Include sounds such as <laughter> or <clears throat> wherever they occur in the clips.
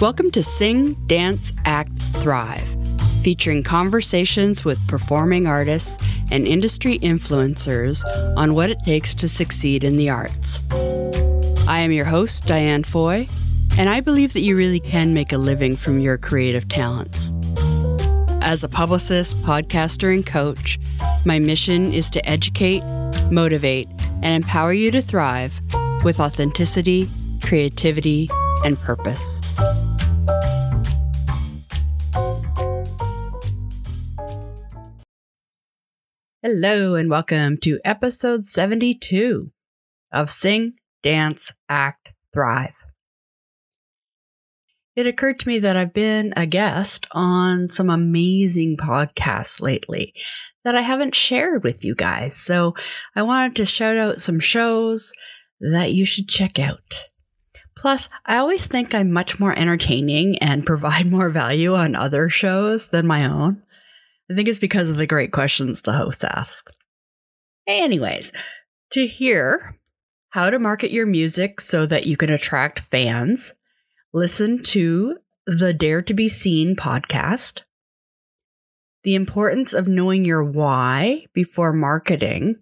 Welcome to Sing, Dance, Act, Thrive, featuring conversations with performing artists and industry influencers on what it takes to succeed in the arts. I am your host, Diane Foy, and I believe that you really can make a living from your creative talents. As a publicist, podcaster, and coach, my mission is to educate, motivate, and empower you to thrive with authenticity, creativity, and purpose. Hello, and welcome to episode 72 of Sing, Dance, Act, Thrive. It occurred to me that I've been a guest on some amazing podcasts lately that I haven't shared with you guys. So I wanted to shout out some shows that you should check out. Plus, I always think I'm much more entertaining and provide <laughs> more value on other shows than my own. I think it's because of the great questions the hosts ask. Anyways, to hear how to market your music so that you can attract fans, listen to the Dare to Be Seen podcast, the importance of knowing your why before marketing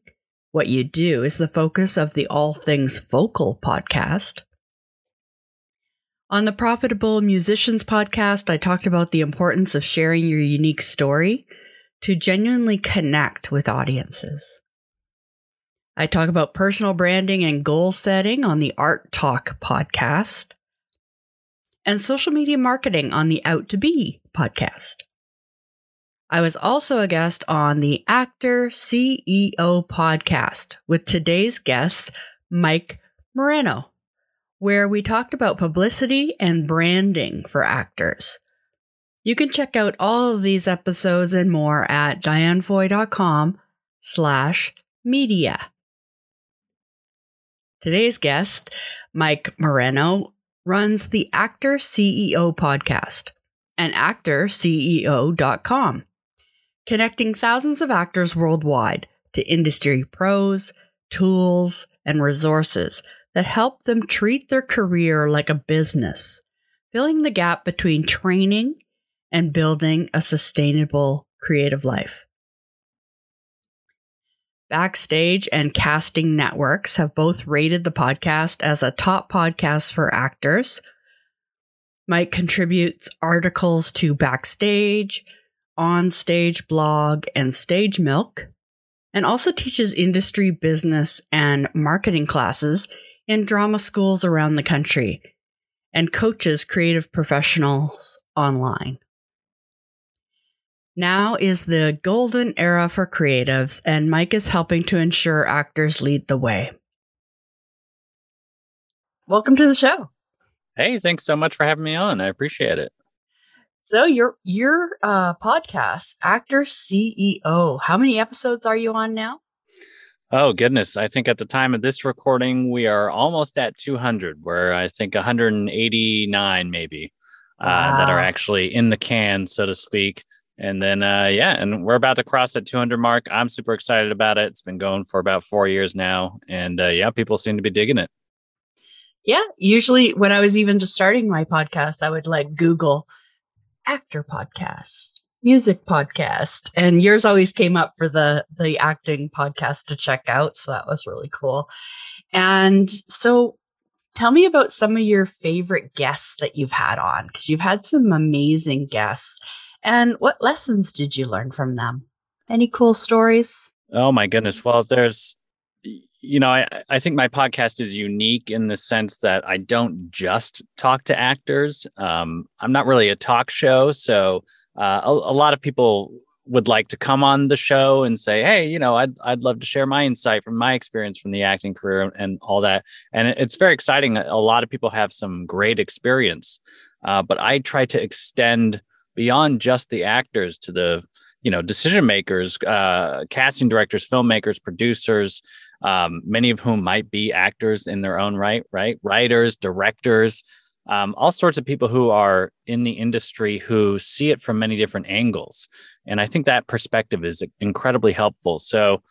what you do is the focus of the All Things Vocal podcast. On the Profitable Musicians podcast, I talked about the importance of sharing your unique story to genuinely connect with audiences. I talk about personal branding and goal setting on the Art Talk podcast and social media marketing on the Out to Be podcast. I was also a guest on the Actor CEO podcast with today's guest, Mike Moreno where we talked about publicity and branding for actors. You can check out all of these episodes and more at dianefoy.com slash media. Today's guest, Mike Moreno, runs the Actor CEO podcast and actorceo.com, connecting thousands of actors worldwide to industry pros, tools, and resources that help them treat their career like a business, filling the gap between training and building a sustainable creative life. Backstage and Casting Networks have both rated the podcast as a top podcast for actors. Mike contributes articles to Backstage, On Stage Blog, and Stage Milk, and also teaches industry business and marketing classes in drama schools around the country and coaches creative professionals online. Now is the golden era for creatives, and Mike is helping to ensure actors lead the way. Welcome to the show. Hey, thanks so much for having me on. I appreciate it. So your your uh, podcast, Actor CEO, how many episodes are you on now? Oh goodness, I think at the time of this recording we are almost at 200. Where I think 189 maybe uh, that are actually in the can, so to speak. And then uh, yeah, and we're about to cross that 200 mark. I'm super excited about it. It's been going for about four years now, and uh, yeah, people seem to be digging it. Yeah, usually when I was even just starting my podcast, I would like Google actor podcast music podcast and yours always came up for the the acting podcast to check out so that was really cool. And so tell me about some of your favorite guests that you've had on because you've had some amazing guests. And what lessons did you learn from them? Any cool stories? Oh my goodness. Well there's you know I, I think my podcast is unique in the sense that i don't just talk to actors. Um, i'm not really a talk show so uh, a, a, lot of people would like to come on the show and say, "Hey, you know, I'd I'd love to share my insight from my experience from the acting career and all that." And it's very exciting. A lot of people have some great experience, uh, but I try to extend beyond just the actors to the you know decision makers, uh, casting directors, filmmakers, producers. Um, many of whom might be actors in their own right, right? Writers, directors, um, all sorts of people who are in the industry who see it from many different angles. And I think that perspective is incredibly helpful. So,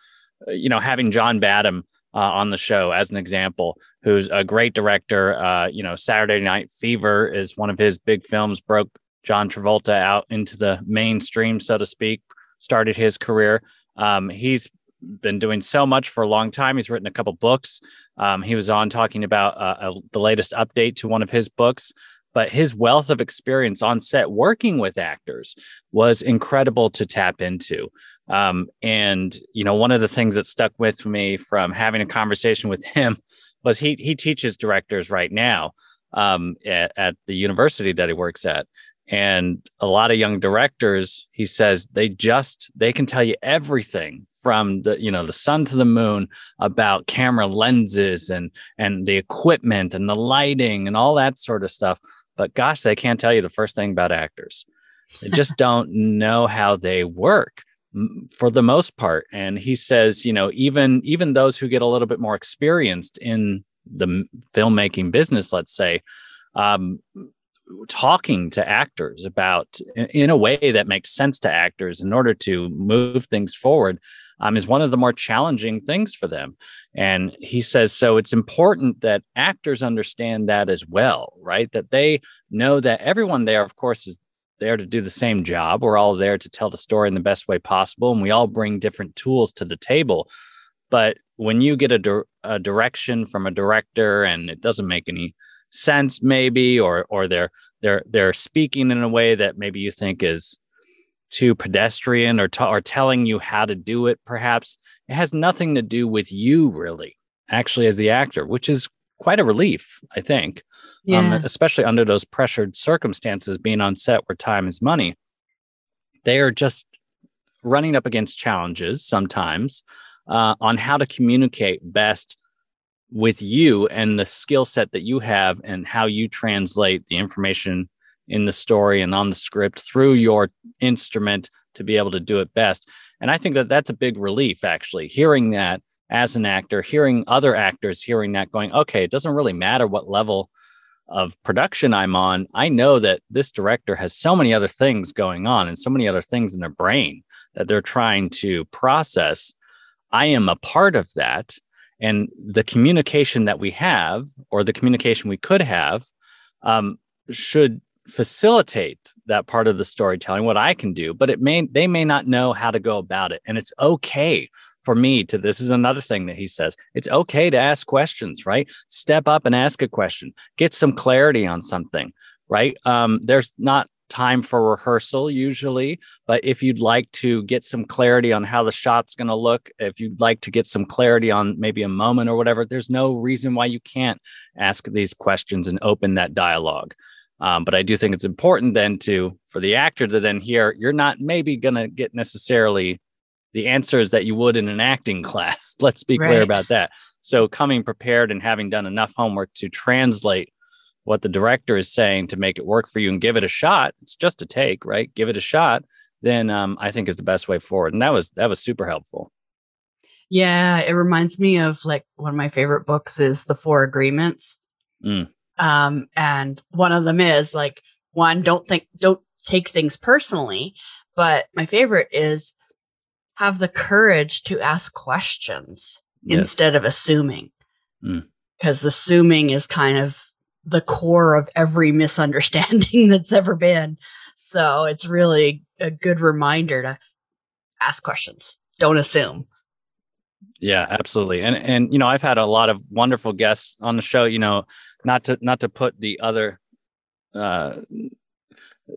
uh, you know, having John Badham uh, on the show as an example, who's a great director. Uh, you know, Saturday Night Fever is one of his big films, broke John Travolta out into the mainstream, so to speak, started his career. Um, he's been doing so much for a long time. He's written a couple books. Um, he was on talking about uh, the latest update to one of his books, but his wealth of experience on set working with actors was incredible to tap into. Um, and you know, one of the things that stuck with me from having a conversation with him <laughs> was he he teaches directors right now um, at, at the university that he works at and a lot of young directors he says they just they can tell you everything from the you know the sun to the moon about camera lenses and and the equipment and the lighting and all that sort of stuff. But gosh they can't tell you the first thing about actors. They <laughs> just don't know how they work for the most part. And he says you know even even those who get a little bit more experienced in the filmmaking business let's say um, talking to actors about in a way that makes sense to actors in order to move things forward um, is one of the more challenging things for them. And he says, so it's important that actors understand that as well, right? That they know that everyone there, of course, is there to do the same job. We're all there to tell the story in the best way possible. And we all bring different tools to the table. But when you get a, di- a direction from a director and it doesn't make any sense maybe or or they're they're they're speaking in a way that maybe you think is too pedestrian or t- or telling you how to do it perhaps it has nothing to do with you really actually as the actor which is quite a relief i think um, yeah. um, especially under those pressured circumstances being on set where time is money they are just running up against challenges sometimes uh, on how to communicate best with you and the skill set that you have and how you translate the information in the story and on the script through your instrument to be able to do it best. And I think that that's a big relief, actually, hearing that as an actor, hearing other actors hearing that going, okay, it doesn't really matter what level of production I'm on. I know that this director has so many other things going on and so many other things in their brain that they're trying to process. I am a part of that. And the communication that we have, or the communication we could have, um, should facilitate that part of the storytelling what i can do but it may they may not know how to go about it. And it's okay for me to this is another thing that he says it's okay to ask questions right? Step up and ask a question. Get some clarity on something right? Um, there's not time for rehearsal usually but if you'd like to get some clarity on how the shot's going to look if you'd like to get some clarity on maybe a moment or whatever there's no reason why you can't ask these questions and open that dialogue. Um, but i do think it's important then to for the actor to then hear you're not maybe going to get necessarily the answers that you would in an acting <laughs> class. Let's be right. clear about that. So coming prepared and having done enough homework to translate what the director is saying to make it work for you and give it a shot it's just a take right give it a shot then um, i think is the best way forward and that was that was super helpful yeah it reminds me of like one of my favorite books is the four agreements mm. um, and one of them is like one don't think don't take things personally but my favorite is have the courage to ask questions yes. instead of assuming because mm. the assuming is kind of the core of every misunderstanding <laughs> that's ever been. So it's really a good reminder to ask questions. Don't assume. Yeah, absolutely. And and you know, I've had a lot of wonderful guests on the show, you know, not to not to put the other uh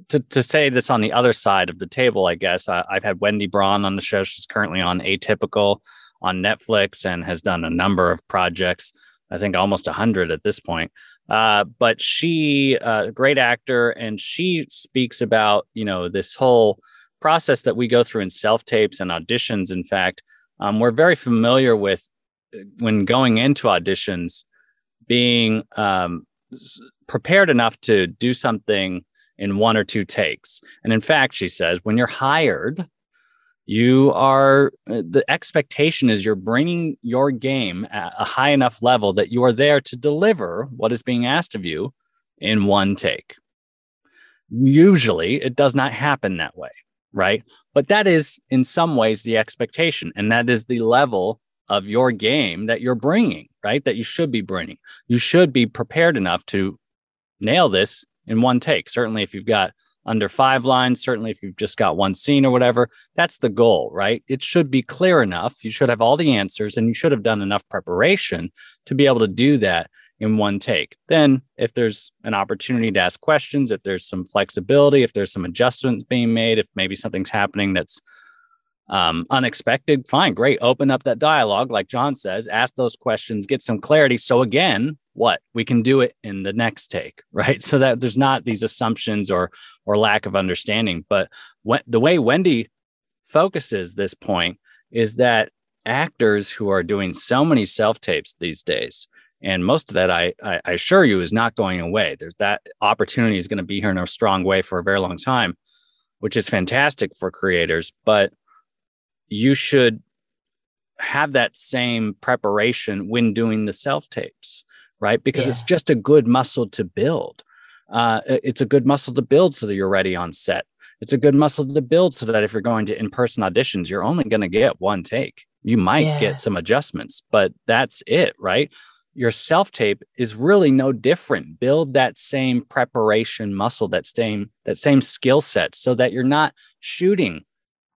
to, to say this on the other side of the table, I guess I, I've had Wendy Braun on the show. She's currently on Atypical on Netflix and has done a number of projects. I think almost a hundred at this point. Uh, but she, a uh, great actor, and she speaks about you know this whole process that we go through in self tapes and auditions. In fact, um, we're very familiar with uh, when going into auditions, being um, prepared enough to do something in one or two takes. And in fact, she says when you're hired, you are uh, the expectation is you're bringing your game at a high enough level that you are there to deliver what is being asked of you in one take usually it does not happen that way right but that is in some ways the expectation and that is the level of your game that you're bringing, right? That you should be bringing. You should be prepared enough to nail this in one take. Certainly, if you've got under five lines, certainly if you've just got one scene or whatever, that's the goal, right? It should be clear enough. You should have all the answers and you should have done enough preparation to be able to do that in one take. Then, if there's an opportunity to ask questions, if there's some flexibility, if there's some adjustments being made, if maybe something's happening that's um, unexpected, fine, great. Open up that dialogue, like John says, ask those questions, get some clarity. So, again, what we can do it in the next take, <laughs> right? So that there's not these assumptions or or lack of understanding. But when, the way Wendy focuses this point is that actors who are doing so many self tapes these days and most of that, I, I, I assure you, is not going away. There's that opportunity is going to be here in a strong way for a very long time, which is fantastic for creators. But you should have that same preparation when doing the self tapes, right? Because yeah. it's just a good muscle to build. Uh, it's a good muscle to build so that you're ready on set. It's a good muscle to build so that if you're going to in person auditions, you're only going to get one take. You might yeah. get some adjustments, but that's it, right? your self tape is really no different build that same preparation muscle that same that same skill set so that you're not shooting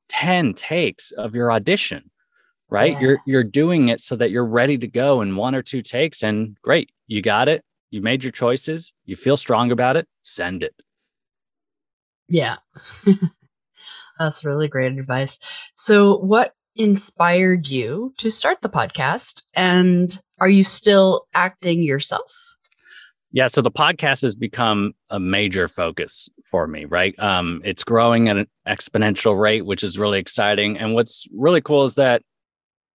10 takes of your audition right? Yeah. you're you're doing it so that you're ready to go in one or two takes and great you got it. You made your choices. You feel strong about it. Send it. Yeah. <laughs> That's really great advice. So what inspired you to start the podcast? And are you still acting yourself? Yeah, so the podcast has become a major focus for me, right? Um, it's growing at an exponential rate, which is really exciting. And what's really cool is that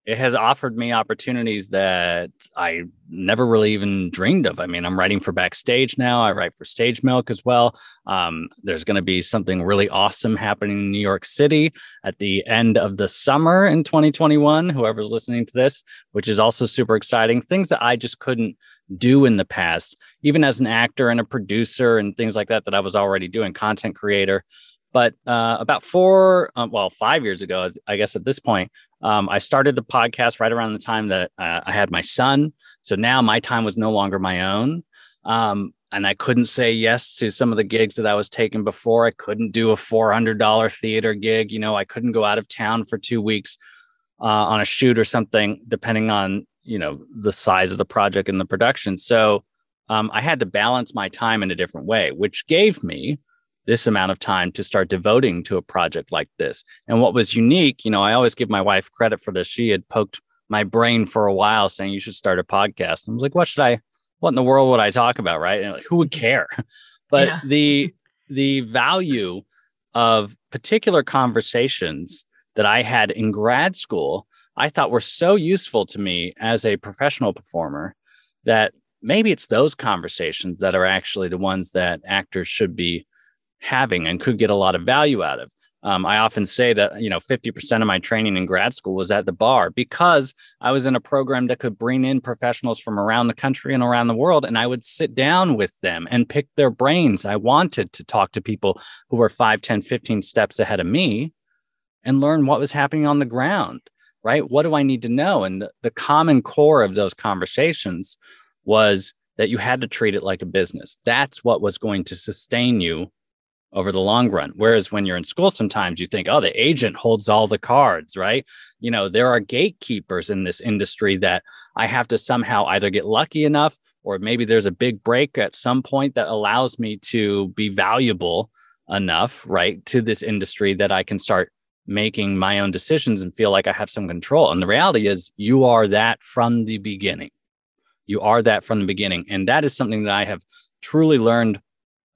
it has offered me opportunities that I never really even dreamed of. I mean, I'm writing for Backstage now. I write for Stage Milk as well. Um, there's going to be something really awesome happening in New York City at the end of the summer in 2021. Whoever's listening to this, which is also super exciting. Things that I just couldn't do in the past, even as an actor and a producer and things like that, that I was already doing, content creator. But uh, about four, uh, well, five years ago, I guess at this point, um, I started the podcast right around the time that uh, I had my son. So now my time was no longer my own. Um, and I couldn't say yes to some of the gigs that I was taking before. I couldn't do a $400 theater gig. You know, I couldn't go out of town for two weeks uh, on a shoot or something, depending on, you know, the size of the project and the production. So um, I had to balance my time in a different way, which gave me this amount of time to start devoting to a project like this. And what was unique, you know, I always give my wife credit for this. She had poked my brain for a while saying you should start a podcast. I was like, what should I what in the world would I talk about, right? And like, who would mm-hmm. care? <laughs> But yeah. the mm-hmm. the value of particular conversations that I had in grad school, I thought were so useful to me as a professional performer that maybe it's those conversations that are actually the ones that actors should be having and could get a lot of value out of. Um, I often say that you know 50% of my training in grad school was at the bar because I was in a program that could bring in professionals from around the country and around the world, and I would sit down with them and pick their brains. I wanted to talk to people who were 5, 10, 15 steps ahead of me and learn what was happening on the ground, right? What do I need to know? And the, the common core of those conversations was that you had to treat it like a business. That's what was going to sustain you over the long run. Whereas when you're in school, sometimes you think, oh, the agent holds all the cards, right? You know, there are gatekeepers in this industry that I have to somehow either get lucky enough or maybe there's a big break at some point that allows me to be valuable enough, right, to this industry that I can start making my own decisions and feel like I have some control. And the reality is, you are that from the beginning. You are that from the beginning. And that is something that I have truly learned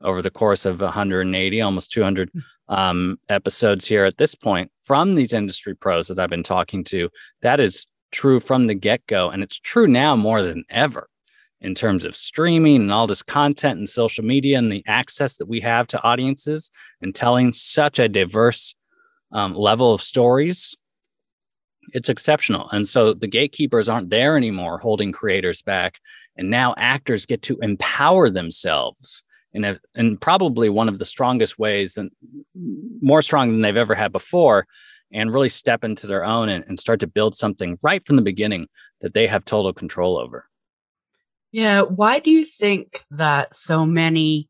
over the course of 180, almost 200 hmm. um, episodes here at this point from these industry pros that I've been talking to. That is true from the get go. And it's true now more than ever in terms of streaming and all this content and social media and the access that we have to audiences and telling such a diverse um, level of stories. It's exceptional. And so the gatekeepers aren't there anymore holding creators back. And now actors get to empower themselves in a in probably one of the strongest ways than more strong than they've ever had before and really step into their own and, and start to build something right from the beginning that they have total control over. Yeah. Why do you think that so many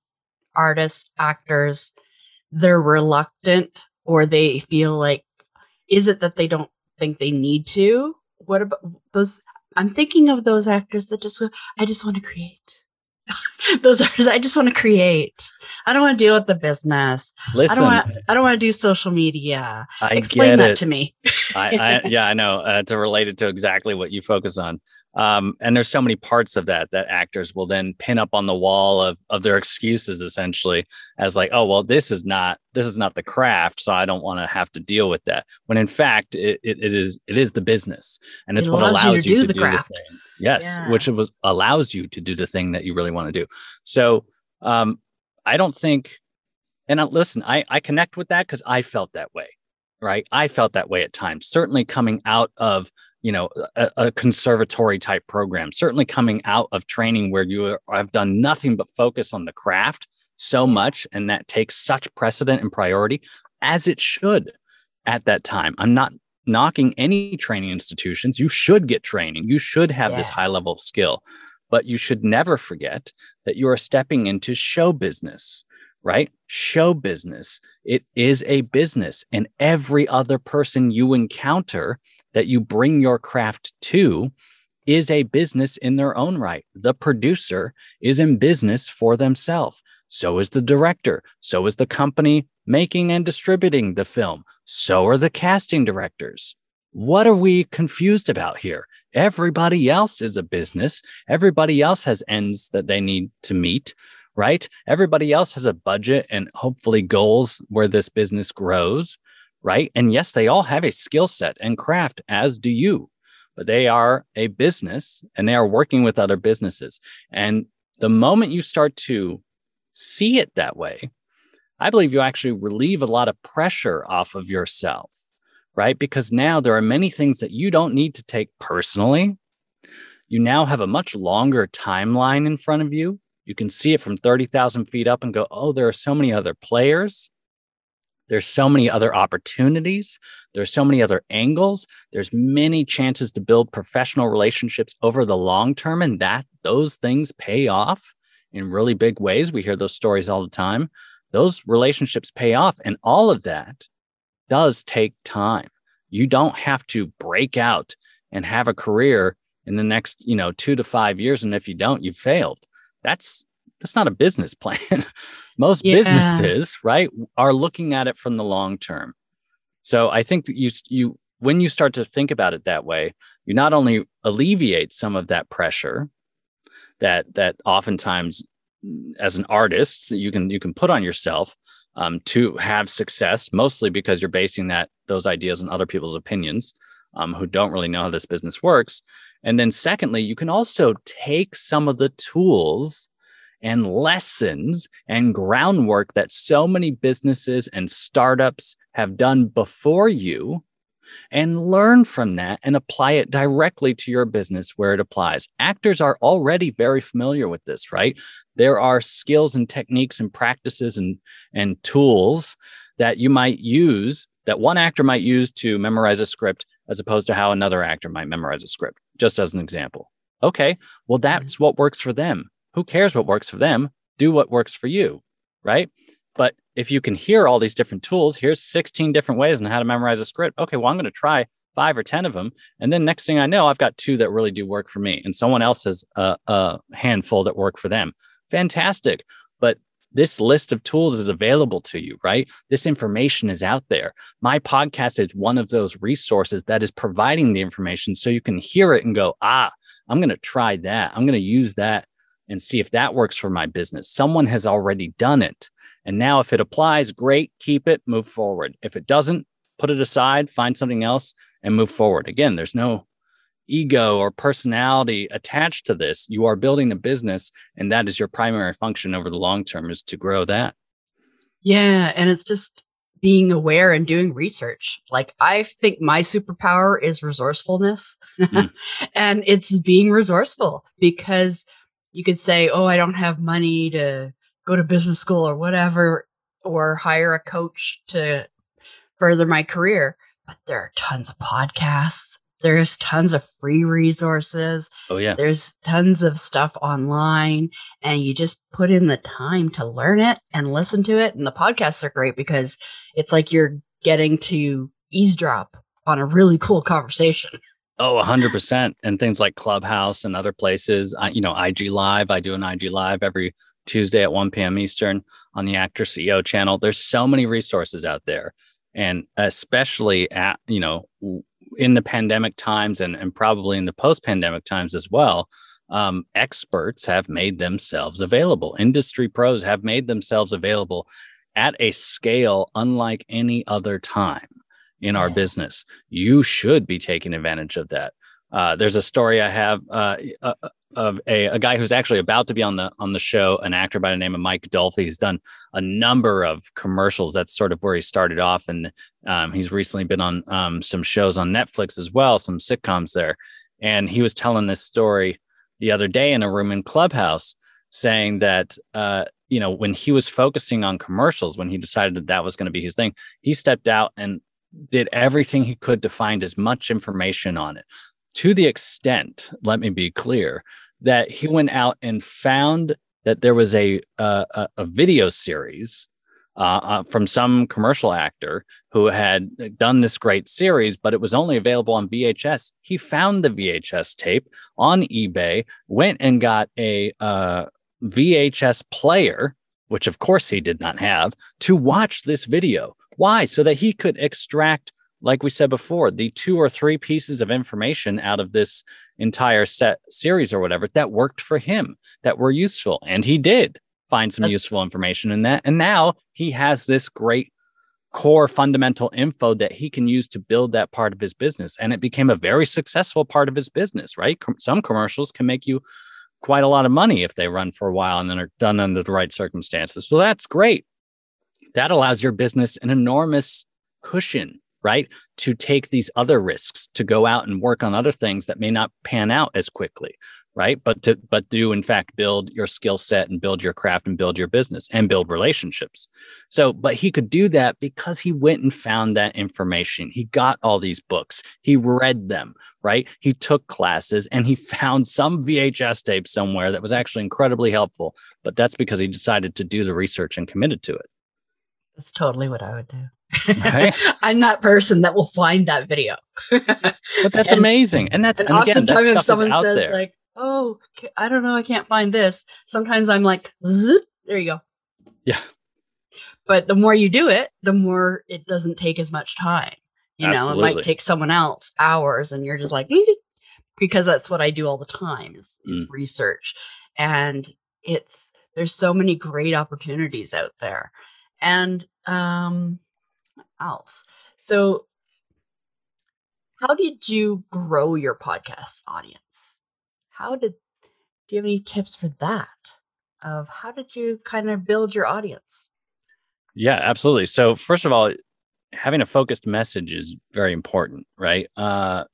artists, actors, they're reluctant or they feel like, is it that they don't think they need to? What about those? I'm thinking of those actors that just I just want to create. <laughs> those are I just want to create. I don't want to deal with the business. Listen, I don't want. I don't want to do social media. I Explain that it. to me. I, I, <laughs> yeah, I know. Uh, to relate it to exactly what you focus on. Um, and there's so many parts of that that actors will then pin up on the wall of of their excuses, essentially, as like, oh well, this is not this is not the craft, so I don't want to have to deal with that. When in fact, it, it, it is it is the business, and it's It what allows allows you to you do to the do the thing. Yes, Yeah. which was allows you to do the thing that you really want to do. So, um, I don't think, and uh, listen, I I connect with that because I felt that way, right? I felt that way at times. Certainly coming out of you know a, a conservatory type program certainly coming mm-hmm. out of training where you have done nothing but focus on the craft so much and that takes such precedent and priority as it should at that time. I'm not knocking any training institutions. You should get training. You should have this high level of skill. But you should never forget that you are stepping into show business right show business it is a business and every other person you encounter that you bring your craft to is a business in their own right. The producer is in business for themselves. So is the director. So is the company making and distributing the film. So are the casting directors. What are we confused about here? Everybody else is a business. Everybody else has ends that they need to meet, right? Everybody else has a budget and hopefully goals where this business grows right? And yes, they all have a skill set and craft, as do you, but they are a business and they are working with other businesses. And the moment you start to see it that way, I believe you actually relieve a lot of pressure off of yourself, right? Because now there are many things that you don't need to take personally. You now have a much longer timeline in front of you. You can see it from 30,000 feet up and go, oh, there are so many other players. There's so many other opportunities. There's so many other angles. There's many chances to build professional relationships over the long term, and that those things pay off in really big ways. We hear those stories all the time. Those relationships pay off, and all of that does take time. You don't have to break out and have a career in the next, you know, two to five years, and if you don't, you've failed. That's that's not a business plan. <laughs> Most Yeah. businesses, right, are looking at it from the long term. So I think that you you when you start to think about it that way, you not only alleviate some of that pressure that that oftentimes mm, as an artist you can you can put on yourself um, to have success, mostly because you're basing that those ideas on other people's opinions um, who don't really know how this business works. And then secondly, you can also take some of the tools and lessons and groundwork that so many businesses and startups have done before you and learn from that and apply it directly to your business where it applies. Actors are already very familiar with this, right? There are skills and techniques and practices and, and tools that you might use that one actor might use to memorize a script as opposed to how another actor might memorize a script, just as an example. Okay, well, mm-hmm. that's what works for them. Who cares what works for them? Do what works for you, right? But if you can hear all these different tools, here's 16 different ways on how to memorize a script. Okay, well, I'm going to try five or 10 of them. And then next thing I know, I've got two that really do work for me, and someone else has a, a handful that work for them. Fantastic. But this list of tools is available to you, right? This information is out there. My podcast is one of those resources that is providing the information so you can hear it and go, ah, I'm going to try that. I'm going to use that and see if that works for my business. Someone has already done it. And now, if it applies, great, keep it, move forward. If it doesn't, put it aside, find something else, and move forward. Again, there's no ego or personality attached to this. You are building a business, and that is your primary function over the long term is to grow that. Yeah, and it's just being aware and doing research. Like I think my superpower is resourcefulness. Mm. <laughs> and it's being resourceful because you could say, "Oh, I don't have money to go to business school or whatever or hire a coach to further my career." but there are tons of podcasts. There's tons of free resources. Oh yeah. There's tons of stuff online, and you just put in the time to learn it and listen to it. And the podcasts are great because it's like you're getting to eavesdrop on a really cool conversation. Oh, 100%. And things like Clubhouse and other places. I, you know, IG Live. I do an IG Live every Tuesday at 1 p.m. Eastern on the Actor CEO channel. There's so many resources out there. And especially at, you know, in the pandemic times and, and probably in the post pandemic times as well, um, experts have made themselves available. Industry pros have made themselves available at a scale unlike any other time in our business. You should be taking advantage of that. Uh, there's a story I have uh, uh, of a, a guy who's actually about to be on the on the show, an actor by the name of Mike Dolphy. He's done a number of commercials. That's sort of where he started off, and um, he's recently been on um, some shows on Netflix as well, some sitcoms there. And he was telling this story the other day in a room in Clubhouse, saying that uh, you know when he was focusing on commercials, when he decided that that was going to be his thing, he stepped out and did everything he could to find as much information on it to the extent, let me be clear, that he went out and found that there was a a, a video series uh, uh, from some commercial actor who had done this great series, but it was only available on VHS. He found the VHS tape on eBay, went and got a uh, VHS player, which of course he did not have, to watch this video. Why? So that he could extract like we said before, the two or three pieces of information out of this entire set series or whatever that worked for him, that were useful. And he did find some That's- useful information in that. And now he has this great core fundamental info that he can use to build that part of his business. And it became a very successful part of his business, right? Com- some commercials can make you quite a lot of money if they run for a while and then are done under the right circumstances. So that's great. That allows your business an enormous cushion right? To take these other risks, to go out and work on other things that may not pan out as quickly, right? But to but do in fact build your skill set and build your craft and build your business and build relationships. So, but he could do that because he went and found that information. He got all these books. He read them, right? He took classes and he <laughs> found some VHS tape somewhere that was actually incredibly helpful. But that's because he decided to do the research and committed to it. That's totally what I would do. Right? <laughs> I'm that person that will find that video. but that's and, amazing. And that's and, and again, that if someone says there. like, "Oh, I don't know, I can't find this." Sometimes I'm like, "There you go." Yeah. But the more you do it, the more it doesn't take as much time. You Absolutely. know, it might take someone else hours, and you're just like, because that's what I do all the time is, is mm. research, and it's there's so many great opportunities out there, and um else. So, how did you grow your podcast audience? How did do you have any tips for that? Of how did you kind of build your audience? Yeah, absolutely. So, first of all, having a focused message is very important, right? Uh,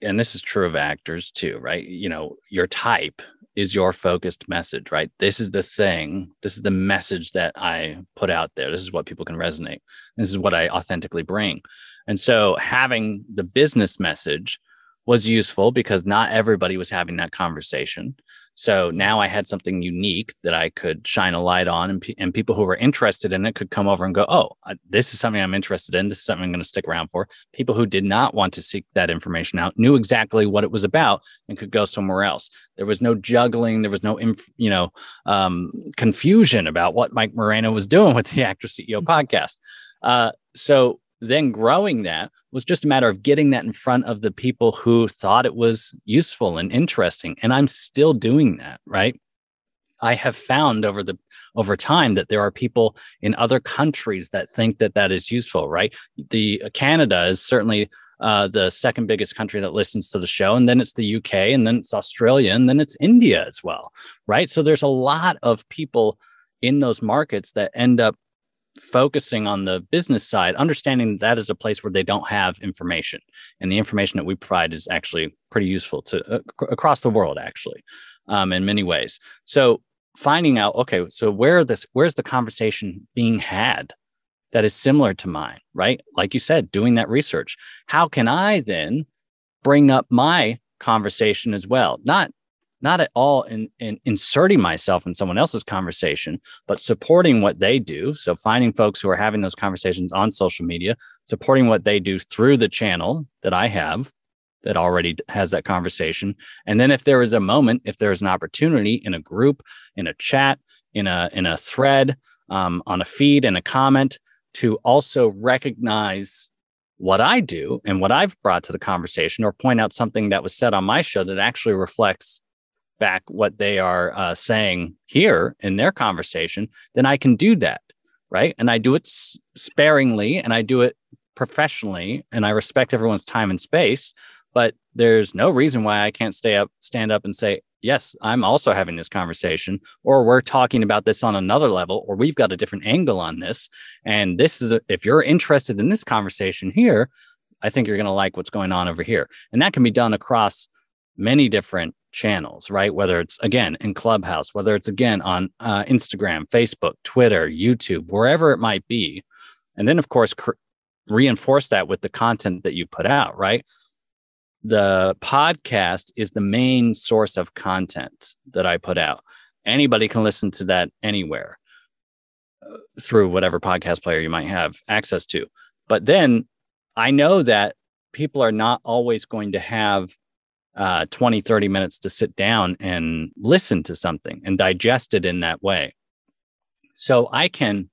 and this is true of actors too, right? You know, your type is your focused message, right? This is the thing. This is the message that I put out there. This is what people can resonate. This is what I authentically bring. And so having the business message was useful because not everybody was having that conversation. So now I had something unique that I could shine a light on, and, and people who were interested in it could come over and go, Oh, this is something I'm interested in. This is something I'm going to stick around for. People who did not want to seek that information out knew exactly what it was about and could go somewhere else. There was no juggling. There was no, inf- you know, um, confusion about what Mike Moreno was doing with the Actor CEO mm-hmm. podcast. Uh, so then growing that was just a matter of getting that in front of the people who thought it was useful and interesting. And i'm still doing that right? I have found over the over time that there are people in other countries that think that that is useful right? The uh, canada is certainly uh, the second biggest country that listens to the show and then it's the uk and then it's australia and then it's india as well right? So there's a lot of people in those markets that end up focusing on the business side, understanding that is a place where they don't have information, and the information that we provide is actually pretty useful to uh, across the world, actually, um, in many ways. So finding out, okay, so where this where's the conversation being had, that is similar to mine, right? Like you said, doing that research. How can I then bring up my conversation as well? Not not at all in, in inserting myself in someone else's conversation, but supporting what they do. So finding folks who are having those conversations on social media, supporting what they do through the channel that I have that already has that conversation. And then if there is a moment, if there's an opportunity in a group, in a chat, in a in a thread, um, on a feed, in a comment, to also recognize what I do and what I've brought to the conversation, or point out something that was said on my show that actually reflects back what they are uh, saying here in their conversation, then I can do that. Right. And I do it sparingly and I do it professionally and I respect everyone's time and space. But there's no reason why I can't stay up, stand up and say, yes, I'm also having this conversation, or we're talking about this on another level, or we've got a different angle on this. And this is, a, if you're interested in this conversation here, I think you're going to like what's going on over here. And that can be done across many different channels, right? Whether it's again in Clubhouse, whether it's again on uh, Instagram, Facebook, Twitter, YouTube, wherever it might be. And then, of course, cr- reinforce that with the content that you put out, right? the podcast is the main source of content that I put out. Anybody can listen to that anywhere uh, through whatever podcast player you might have access to. But then I know that people are not always going to have uh, 20, 30 minutes to sit down and listen to something and digest it in that way. So I can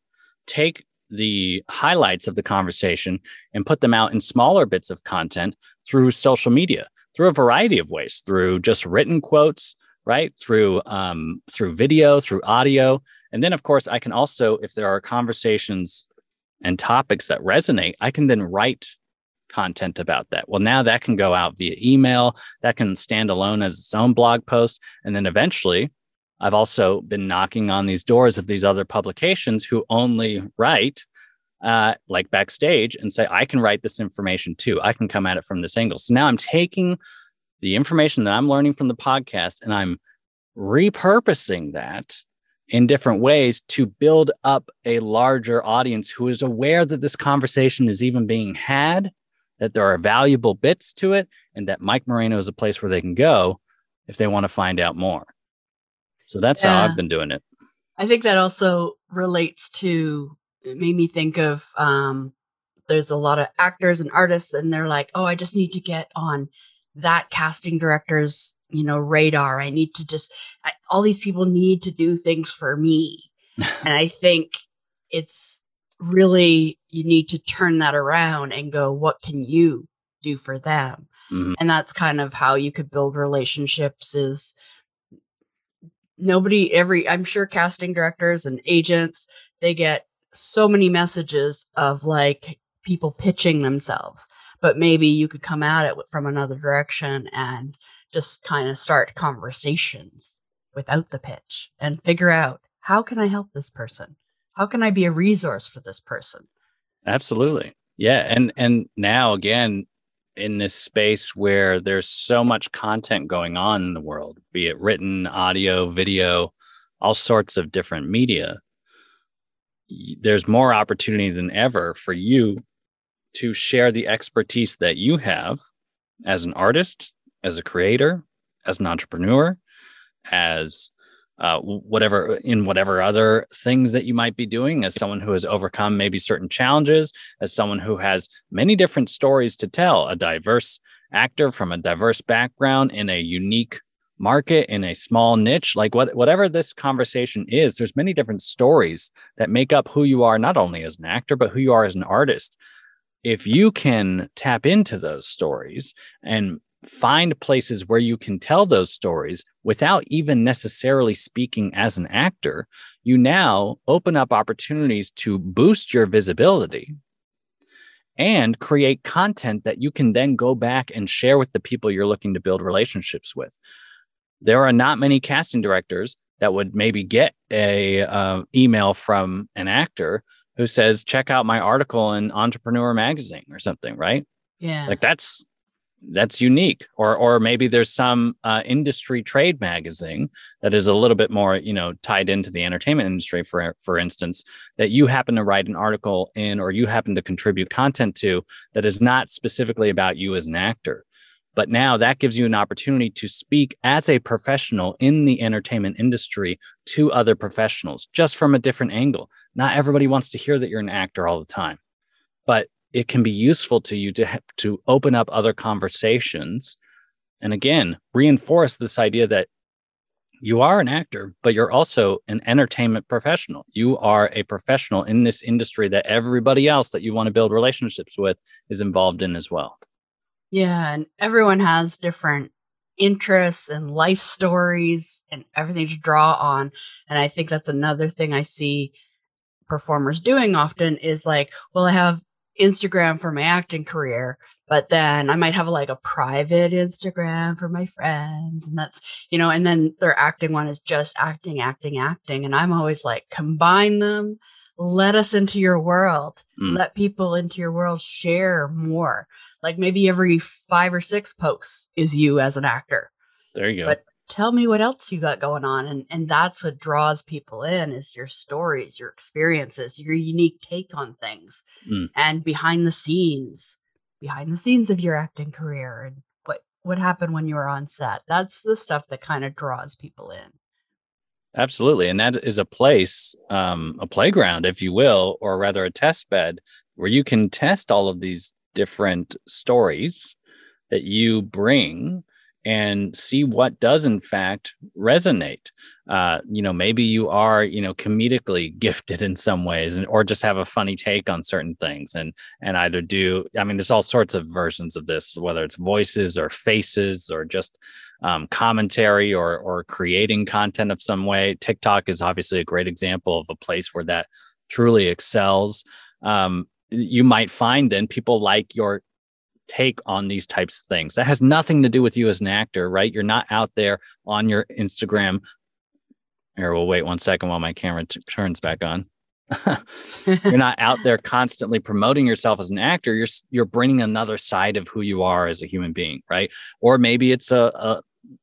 take the highlights of the conversation and put them out in smaller bits of content through social media through a variety of ways through just written quotes right through um, through video through audio and then of course i can also if there are conversations and topics that resonate i can then write content about that well now that can go out via email that can stand alone as its own blog post and then eventually I've also been knocking on these doors of these other publications who only write uh, like backstage and say, I can write this information too. I can come at it from this angle. So now I'm taking the information that I'm learning from the podcast and I'm repurposing that in different ways to build up a larger audience who is aware that this conversation is even being had, that there are valuable bits to it, and that Mike Moreno is a place where they can go if they want to find out more. So that's yeah. how I've been doing it. I think that also relates to it made me think of um there's a lot of actors and artists and they're like, "Oh, I just need to get on that casting director's, you know, radar. I need to just I, all these people need to do things for me." <laughs> and I think it's really you need to turn that around and go, "What can you do for them?" Mm-hmm. And that's kind of how you could build relationships is nobody every i'm sure casting directors and agents they get so many messages of like people pitching themselves but maybe you could come at it from another direction and just kind of start conversations without the pitch and figure out how can i help this person how can i be a resource for this person absolutely. Yeah and and now again in this space where there's so much content going on in the world, be it written, audio, video, all sorts of different media, there's more opportunity than ever for you to share the expertise that you have as an artist, as a creator, as an entrepreneur, as uh, whatever in whatever other things that you might be doing as someone who has overcome maybe certain challenges as someone who has many different stories to tell a diverse actor from a diverse background in a unique market in a small niche like what whatever this conversation is there's many different stories that make up who you are not only as an actor but who you are as an artist. If you can tap into those stories and find places where you can tell those stories without even necessarily speaking as an actor, you now open up opportunities to boost your visibility and create content that you can then go back and share with the people you're looking to build relationships with. There are not many casting directors that would maybe get a uh, email from an actor who says check out my article in entrepreneur magazine or something right yeah like that's that's unique. Or or maybe there's some uh, industry trade magazine that is a little bit more you know tied into the entertainment industry for for instance that you happen to write an article in or you happen to contribute content to that is not specifically about you as an actor. But now that gives you an opportunity to speak as a professional in the entertainment industry to other professionals just from a different angle. Not everybody wants to hear that you're an actor all the time. But it can be useful to you to to open up other conversations and again reinforce this idea that you are an actor but you're also an entertainment professional. You are a professional in this industry that everybody else that you want to build relationships with is involved in as well. Yeah and everyone has different interests and life stories and everything to draw on and i think that's another thing i see performers doing often is like well i have Instagram for my acting career, but then I might have like a private Instagram for my friends. And that's, you know, and then their acting one is just acting, acting, acting. And I'm always like, combine them, let us into your world, mm. let people into your world share more. Like maybe every five or six posts is you as an actor. There you go. But tell me what else you got going on and and that's what draws people in is your stories your experiences your unique take on things mm. and behind the scenes behind the scenes of your acting career and what what happened when you were on set that's the stuff that kind of draws people in absolutely and that is a place um, a playground if you will or rather a test bed where you can test all of these different stories that you bring and see what does in fact resonate. Uh, you know maybe you are you know comedically <laughs> gifted in some ways and or just have a funny take on certain things and and either do i mean there's all sorts of versions of this whether it's voices or faces or just um, commentary or or creating content of some way. Tiktok is obviously a great example of a place where that truly excels. Um, you might find then people like your take on these types of things. That has nothing to do with you as an actor, right? You're not out there on your Instagram. Here, we'll wait one second while my camera t- turns back on. <laughs> you're not out there constantly promoting yourself as an actor. You're you're bringing another side of who you are as a human being, right? Or maybe it's a, a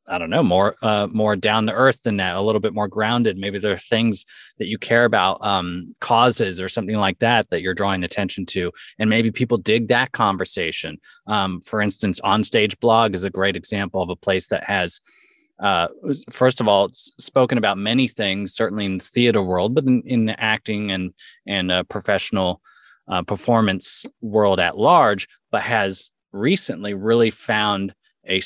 I don't know, more uh, more down to earth than that, a little bit more grounded. Maybe there are things that you care about, um, causes or something like that that you're drawing attention to, and maybe people dig that conversation. Um, for instance, Onstage Blog is a great example of a place that has, uh, first of all, spoken about many things, certainly in the theater world, but in, in the acting and and uh, professional uh, performance world at large, but has recently really found a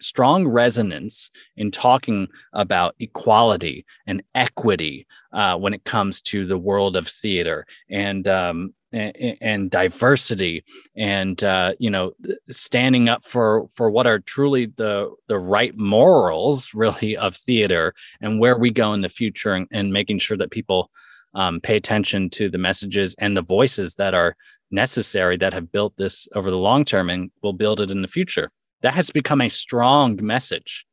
strong resonance in talking about equality and equity uh, when it comes to the world of theater and um, and, and, diversity and uh, you know standing up for for what are truly the the right morals <laughs> really of theater and where we go in the future and, and making sure that people um, pay attention to the messages and the voices that are necessary that have built this over the long term and will build it in the future that has become a strong message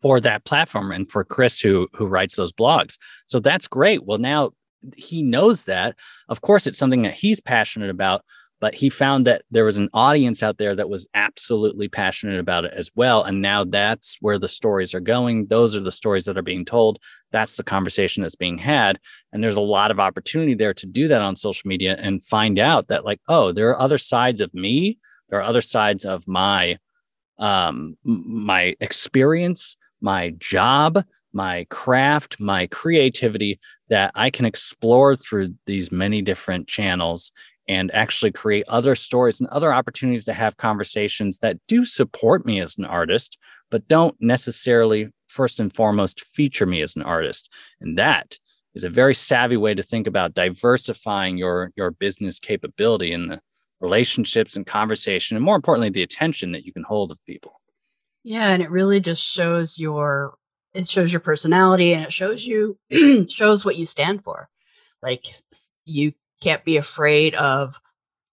for that platform and for Chris who who writes those blogs. So that's great. Well, now he knows that. Of course, it's something that he's passionate about, but he found that there was an audience out there that was absolutely passionate about it as well. And now that's where the stories are going. Those are the stories that are being told. That's the conversation that's being had. And there's a lot of opportunity there to do that on social media and find out that, like, oh, there are other sides of me. There are other sides of my um, my experience, my job, my craft, my creativity that I can explore through these many different channels and actually create other stories and other opportunities to have conversations that do support me as an artist, but don't necessarily first and foremost feature me as an artist. And that is a very savvy way to think about diversifying your your business capability in the relationships and conversation, and more importantly, the attention that you can hold of people. Yeah, and it really just shows your it shows your personality and it shows you <clears throat> shows what you stand for. Like you can't be afraid of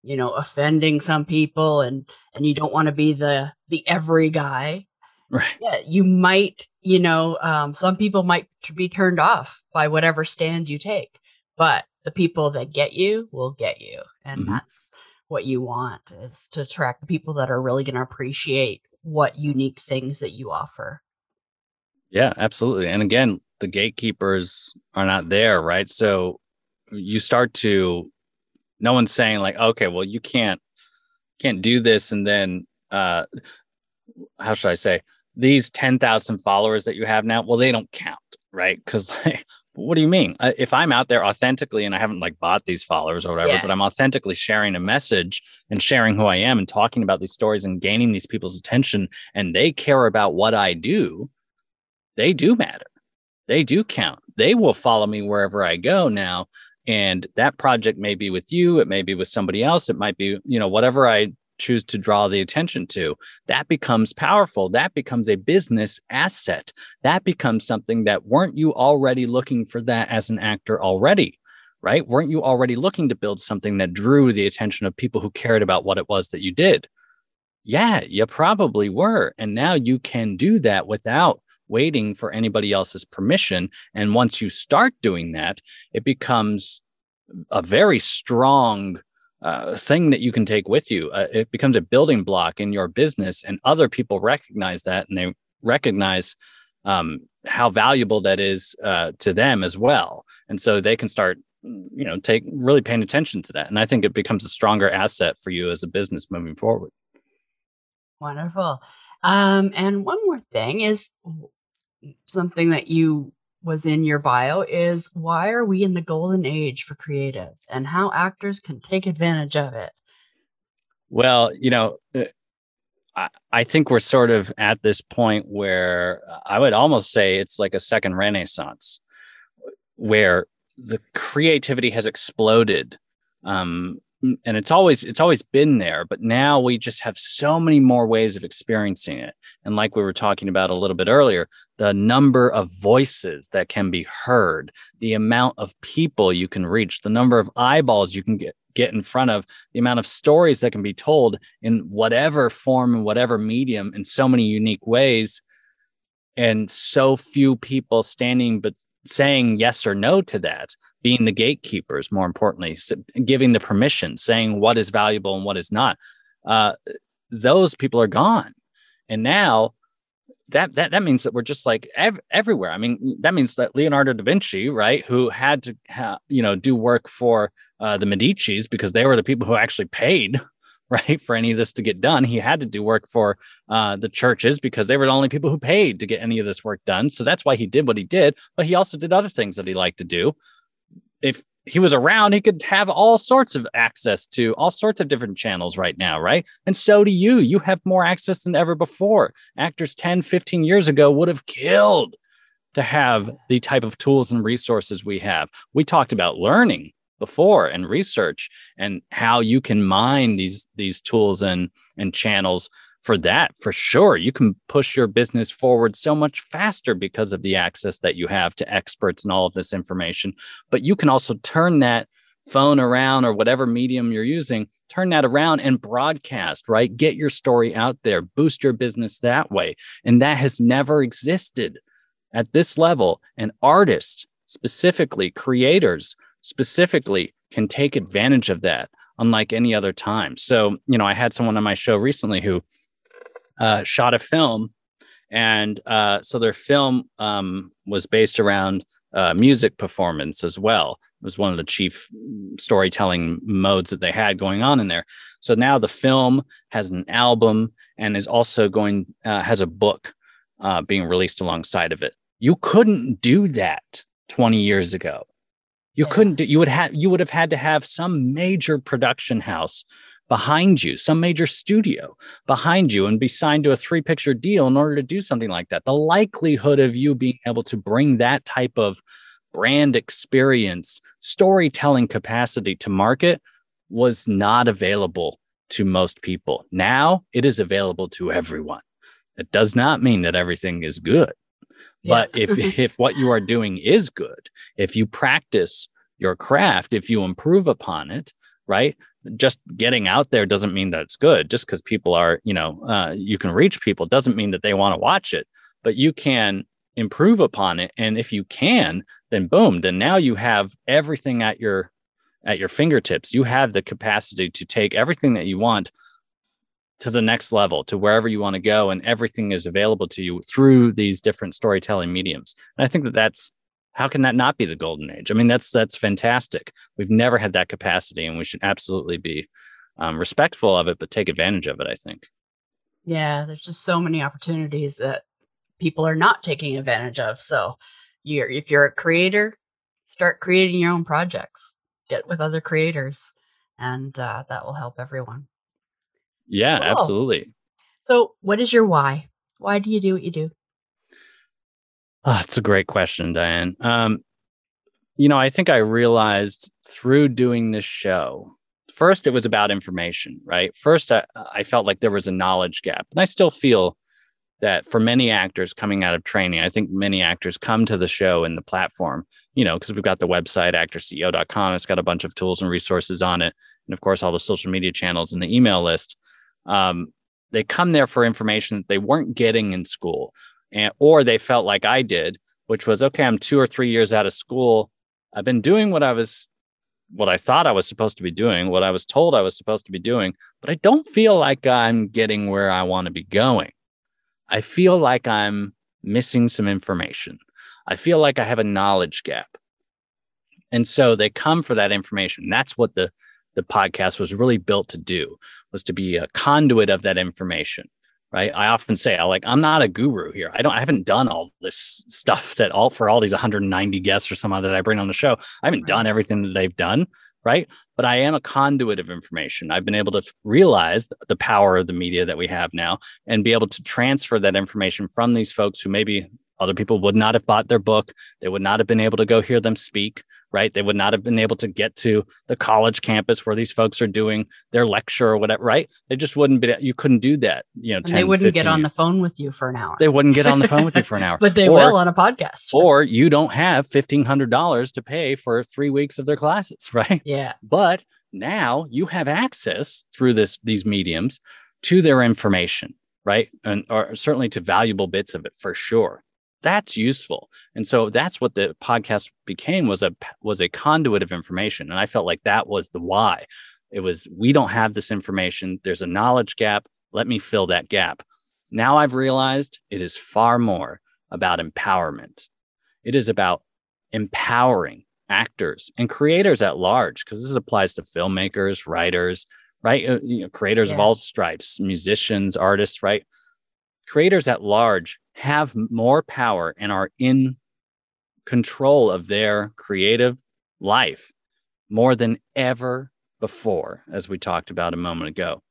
you know offending some people and and you don't want to be the the every guy right yeah you might you know um, some people might be turned off by whatever stand you take but the people that get you will get you and mm-hmm. that's what you want is to attract the people that are really going to appreciate what unique things that you offer. Yeah, absolutely. And again, the gatekeepers are not there, right? So you start to no one's saying like, okay, well, you can't can't do this and then uh how should I say these 10,000 followers that you have now, well, they don't count, right? Because <laughs> like, what do you mean? If I'm out there authentically and I haven't like bought these followers or whatever, yeah. but I'm authentically sharing a message and sharing who I am and talking about these stories and gaining these people's attention and they care about what I do, they do matter. They do count. They will follow me wherever I go now. And that project may be with you, it may be with somebody else, it might be, you know, whatever I choose to draw the attention to. That becomes powerful. That becomes a business asset. That becomes something that weren't you already looking for that as an actor already? Right? Weren't you already looking to build something that drew the attention of people who cared about what it was that you did? Yeah, you probably were. And now you can do that without waiting for anybody else's permission. And once you start doing that, it becomes a very strong uh, thing that you can take with you. Uh, it becomes a building block in your business, and other people recognize that, and they recognize um, how valuable that is uh, to them as well. And so they can start, you know, take really paying attention to that. And I think it becomes a stronger asset for you as a business moving forward. Wonderful. Um, and one more thing is something that you was in your bio is why are we in the golden age for creatives and how actors can take advantage of it? Well, you know, uh, I, I think we're sort of at this point where I would almost say it's like a second renaissance where the creativity has exploded um, and it's always it's always been there but now we just have so many more ways of experiencing it. And like we were talking about a little bit earlier the number of voices that can be heard the amount of people you can reach the number of eyeballs you can get get in front of the amount of stories that can be told in whatever form and whatever medium in so many unique ways. And so few people standing but saying yes or no to that being the gatekeepers, more importantly, giving the permission, saying what is valuable and what is not. Uh, those people are gone, and now that that that means that we're just like ev- everywhere. I mean, that means that Leonardo da Vinci, right, who had to ha- you know do work for uh, the Medici's because they were the people who actually paid. <laughs> Right for any of this to get done, he had to do work for uh, the churches because they were the only people who paid to get any of this work done. So that's why he did what he did. But he also did other things that he liked to do if he was around, he could have all sorts of access to all sorts of different channels right now, right? And so do you. You have more access than ever before. Actors 10, 15 years ago would have killed to have the type of tools and resources we have. We talked about learning before and research and how you can mine these these tools and and channels for that for sure. You can push your business forward so much faster because of the access that you have to experts and all of this information. But you can also turn that phone around or whatever medium you're using turn that around and broadcast right? Get your story out there boost your business that way. And that has never existed at this level. And artists specifically creators specifically can take advantage of that unlike any other time so you know i had someone on my show recently who uh, shot a film, and uh, so their film um, was based around uh, music performance as well. It was one of the chief storytelling modes that they had going on in there. So now the film has an album and is also going uh, has a book uh, being released alongside of it. You couldn't do that 20 years ago. You yeah. couldn't do, you would have you would have had to have some major production house behind you, some major studio behind you, and be signed to a three picture deal in order to do something like that. The likelihood of you being able to bring that type of brand experience, storytelling capacity to market was not available to most people. Now it is available to everyone. It does not mean that everything is good. But yeah. if <laughs> if what you are doing is good, if you practice your craft, if you improve upon it, right? just getting out there doesn't mean that it's good. Just because people are, you know, uh, you can reach people doesn't mean that they want to watch it, but you can improve upon it. And if you can, then boom, then now you have everything at your at your fingertips. You have the capacity to take everything that you want to the next level, to wherever you want to go, and everything is available to you through these different storytelling mediums. And I think that that's how can that not be the golden age? I mean, that's that's fantastic. We've never had that capacity, and we should absolutely be um, respectful of it, but take advantage of it. I think. Yeah, there's just so many opportunities that people are not taking advantage of. So, you're if you're a creator, start creating your own projects. Get with other creators, and uh, that will help everyone. Yeah, cool. absolutely. So, what is your why? Why do you do what you do? Oh, it's a great question, Diane. Um, you know, I think I realized through doing this show, first it was about information, right? First, I, I felt like there was a knowledge gap, and I still feel that for many actors coming out of training, I think many actors come to the show and the platform, you know, because we've got the website actorceo.com. It's got a bunch of tools and resources on it, and of course all the social media channels and the email list. Um, they come there for information that they weren't getting in school and or they felt like I did, which was okay, I'm 2 or 3 years out of school. I've been doing what I was what I thought I was supposed to be doing, what I was told I was supposed to be doing, but I don't feel like I'm getting where I want to be going. I feel like I'm missing some information. I feel like I have a knowledge gap. And so they come for that information. That's what the the podcast was really built to do was to be a conduit of that information right? I often say, I like, I'm not a guru here. I don't, I haven't done all this stuff that all for all these 190 guests or something that I bring on the show. I haven't done everything that they've done, right? But I am a conduit of information. I've been able to realize the power of the media that we have now and be able to transfer that information from these folks who maybe other people would not have bought their book. They would not have been able to go hear them speak, right? They would not have been able to get to the college campus where these folks are doing their lecture or whatever, right? They just wouldn't be, you couldn't do that, you know, 10, they wouldn't get on the phone with you for an hour. They wouldn't get on the phone with you for an <laughs> hour. but they or, will on a podcast. or you don't have $1,500 to pay for three weeks of their classes, <laughs> right? Yeah. But now you have access through this, these mediums to their information right and or certainly to valuable bits of it for sure that's useful. And so that's what the podcast became was a was a conduit of information. And i felt like that was the why. It was we don't have this information. There's a knowledge gap. Let me fill that gap. Now i've realized it is far more about empowerment. It is about empowering actors and creators at large because this applies to filmmakers writers right? Uh, you know, creators yeah. of all stripes musicians artists right? Creators at large have more power and are in control of their creative life more than ever before, as we talked about a moment ago.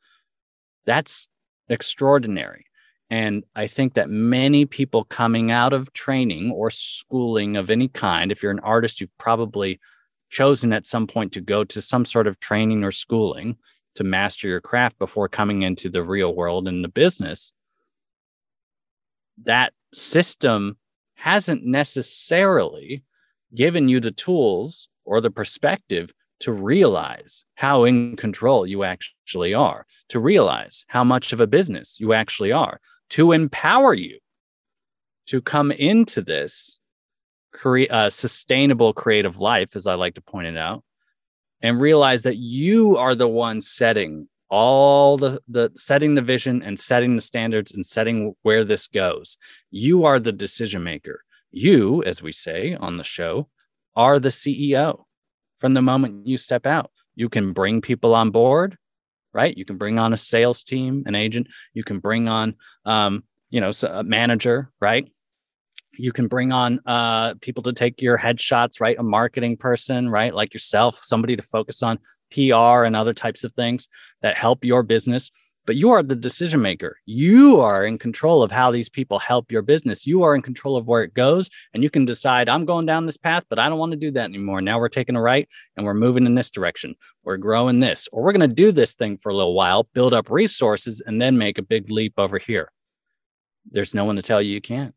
That's extraordinary. And I think that many people coming out of training or schooling of any kind, if you're an artist, you've probably chosen at some point to go to some sort of training or schooling to master your craft before coming into the real world and the business that system hasn't necessarily given you the tools or the perspective to realize how in control you actually are, to realize how much of a business you actually are, to empower you to come into this cre- uh, sustainable creative life, as I like to point it out, and realize that you are the one setting all the the setting the vision and setting the standards and setting where this goes. You are the decision maker. You as we say on the show are the ceo from the moment you step out you can bring people on board right? You can bring on a sales team an agent. You can bring on um, you know a manager right? You can bring on uh, people to take your headshots right? A marketing person right? Like yourself somebody to focus on PR and other types of things that help your business. But you are the decision maker. You are in control of how these people help your business. You are in control of where it goes. And you can decide, I'm going down this path, but I don't want to do that anymore. Now we're taking a right and we're moving in this direction. We're growing this, or we're going to do this thing for a little while, build up resources, and then make a big leap over here. There's no one to tell you you can't.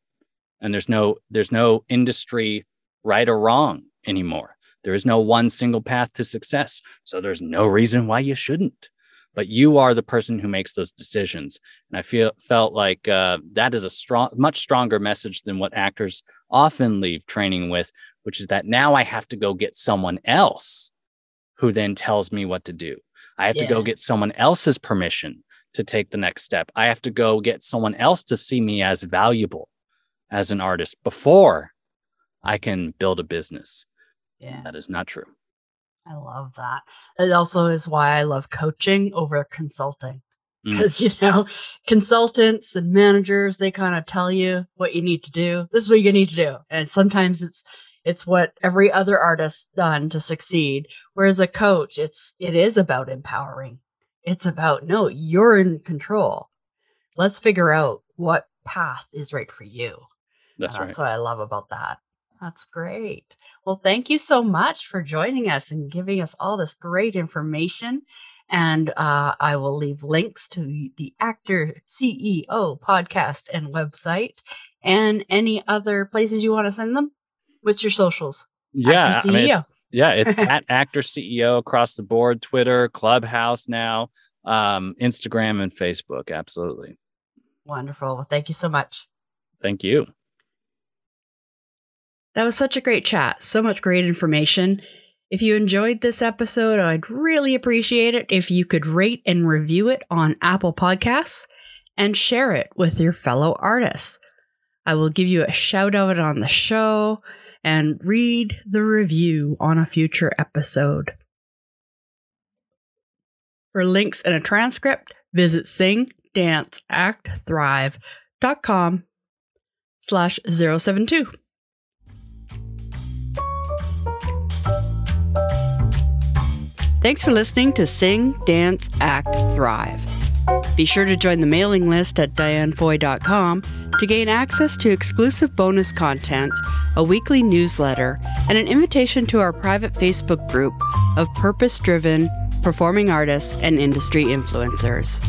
And there's no, there's no industry right or wrong anymore. There is no one single path to success. So there's no reason why you shouldn't. But you are the person who makes those decisions. And I feel felt like uh, that is a strong, much stronger message than what actors often leave training with, which is that now I have to go get someone else who then tells me what to do. I have yeah. to go get someone else's permission to take the next step. I have to go get someone else to see me as valuable as an artist before I can build a business. Yeah. That is not true. I love that. It also is why I love coaching over consulting. Because, mm. you know, consultants and managers, they kind of tell you what you need to do. This is what you need to do. And sometimes it's it's what every other artist done to succeed. Whereas a coach, it's it is about empowering. It's about no, you're in control. Let's figure out what path is right for you. That's uh, right. That's what I love about that. That's great. Well, thank you so much for joining us and giving us all this great information. And uh, I will leave links to the Actor CEO podcast and website and any other places you want to send them. What's your socials? Yeah, I mean, it's, yeah, it's <laughs> at Actor CEO across the board, Twitter, Clubhouse now, um, Instagram, and Facebook. Absolutely. Wonderful. Well, thank you so much. Thank you. That was such a great chat. So much great information. If you enjoyed this episode, I'd really appreciate it if you could rate and review it on Apple Podcasts and share it with your fellow artists. I will give you a shout out on the show and read the review on a future episode. For links and a transcript, visit Sing Dance Act singdanceactthrive.com slash 072. Thanks for listening to Sing, Dance, Act, Thrive. Be sure to join the mailing list at dianefoy.com to gain access to exclusive bonus content, a weekly newsletter, and an invitation to our private Facebook group of purpose driven performing artists and industry influencers.